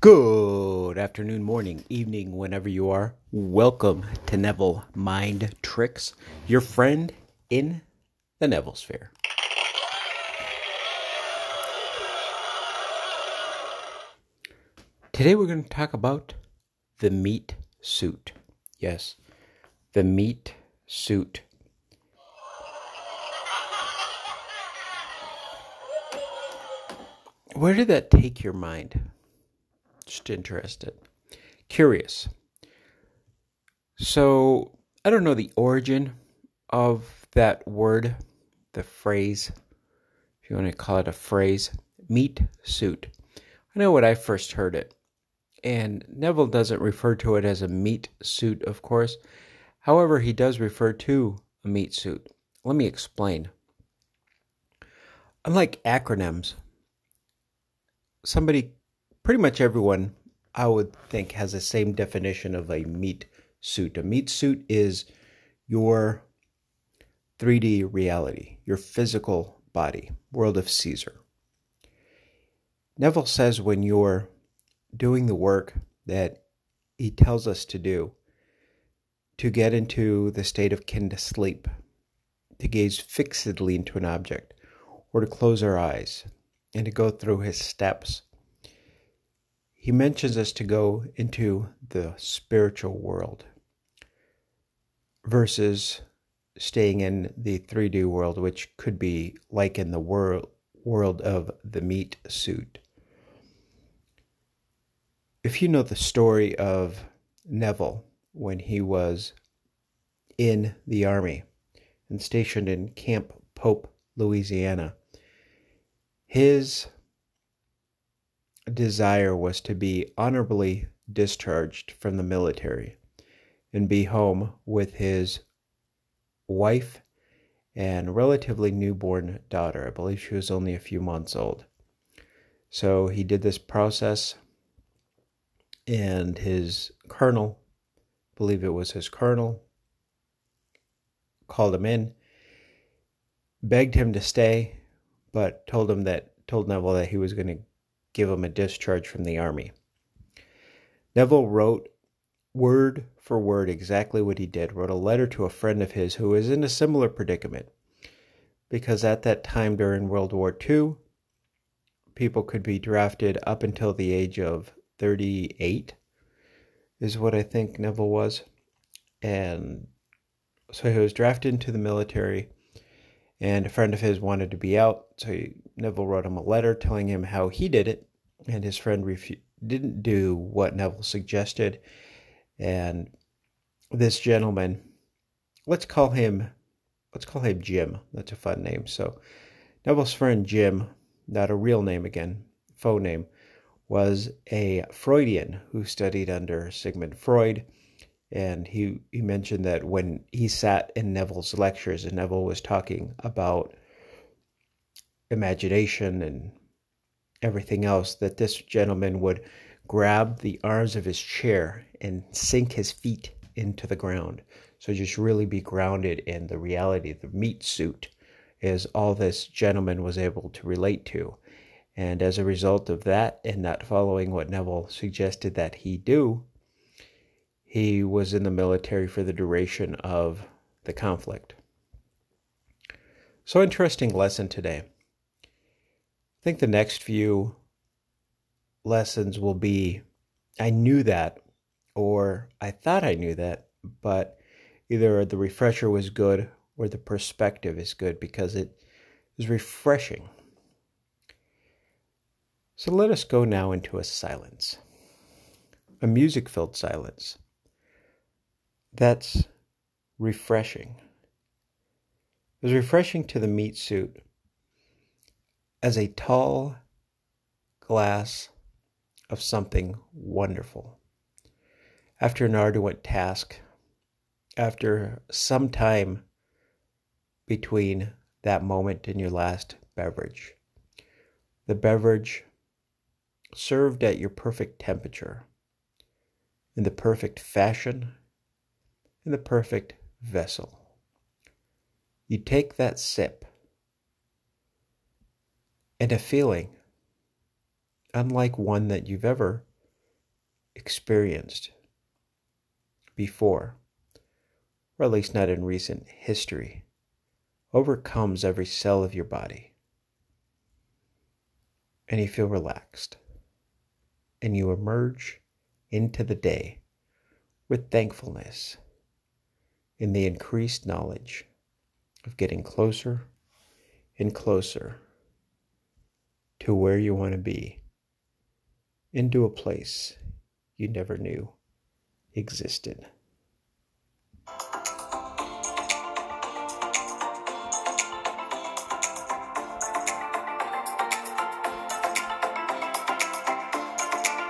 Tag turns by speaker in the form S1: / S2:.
S1: Good afternoon, morning, evening, whenever you are. Welcome to Neville Mind Tricks, your friend in the Neville Sphere. Today we're going to talk about the meat suit. Yes, the meat suit. Where did that take your mind? Interested. Curious. So, I don't know the origin of that word, the phrase, if you want to call it a phrase, meat suit. I know when I first heard it, and Neville doesn't refer to it as a meat suit, of course. However, he does refer to a meat suit. Let me explain. Unlike acronyms, somebody, pretty much everyone, I would think, has the same definition of a meat suit. A meat suit is your 3D reality, your physical body, world of Caesar. Neville says when you're doing the work that he tells us to do, to get into the state of kin to sleep, to gaze fixedly into an object, or to close our eyes, and to go through his steps. He mentions us to go into the spiritual world versus staying in the 3D world, which could be like in the world world of the meat suit. If you know the story of Neville when he was in the army and stationed in Camp Polk, Louisiana, his desire was to be honorably discharged from the military and be home with his wife and relatively newborn daughter. I believe she was only a few months old. So he did this process, and his colonel, I believe it was his colonel, called him in, begged him to stay, but told him that told Neville that he was going to give him a discharge from the army. Neville wrote word for word exactly what he did, wrote a letter to a friend of his who was in a similar predicament. Because at that time during World War II, people could be drafted up until the age of 38, is what I think Neville was. And so he was drafted into the military, and a friend of his wanted to be out. So he, Neville wrote him a letter telling him how he did it, and his friend refu- didn't do what Neville suggested. And this gentleman, let's call him, let's call him Jim. That's a fun name. So Neville's friend Jim, not a real name again, faux name, was a Freudian who studied under Sigmund Freud. And he, he mentioned that when he sat in Neville's lectures and Neville was talking about imagination and everything else, that this gentleman would grab the arms of his chair and sink his feet into the ground. So just really be grounded in the reality. The meat suit is all this gentleman was able to relate to. And as a result of that, and not following what Neville suggested that he do, he was in the military for the duration of the conflict. So, interesting lesson today. I think the next few lessons will be I knew that, or I thought I knew that, but either the refresher was good or the perspective is good because it is refreshing. So let us go now into a silence, a music filled silence. That's refreshing. It was refreshing to the meat suit as a tall glass of something wonderful. After an arduous task, after some time between that moment and your last beverage, the beverage served at your perfect temperature, in the perfect fashion, in the perfect vessel. You take that sip, and a feeling unlike one that you've ever experienced before, or at least not in recent history, overcomes every cell of your body. And you feel relaxed. And you emerge into the day with thankfulness in the increased knowledge of getting closer and closer to where you want to be, into a place you never knew existed.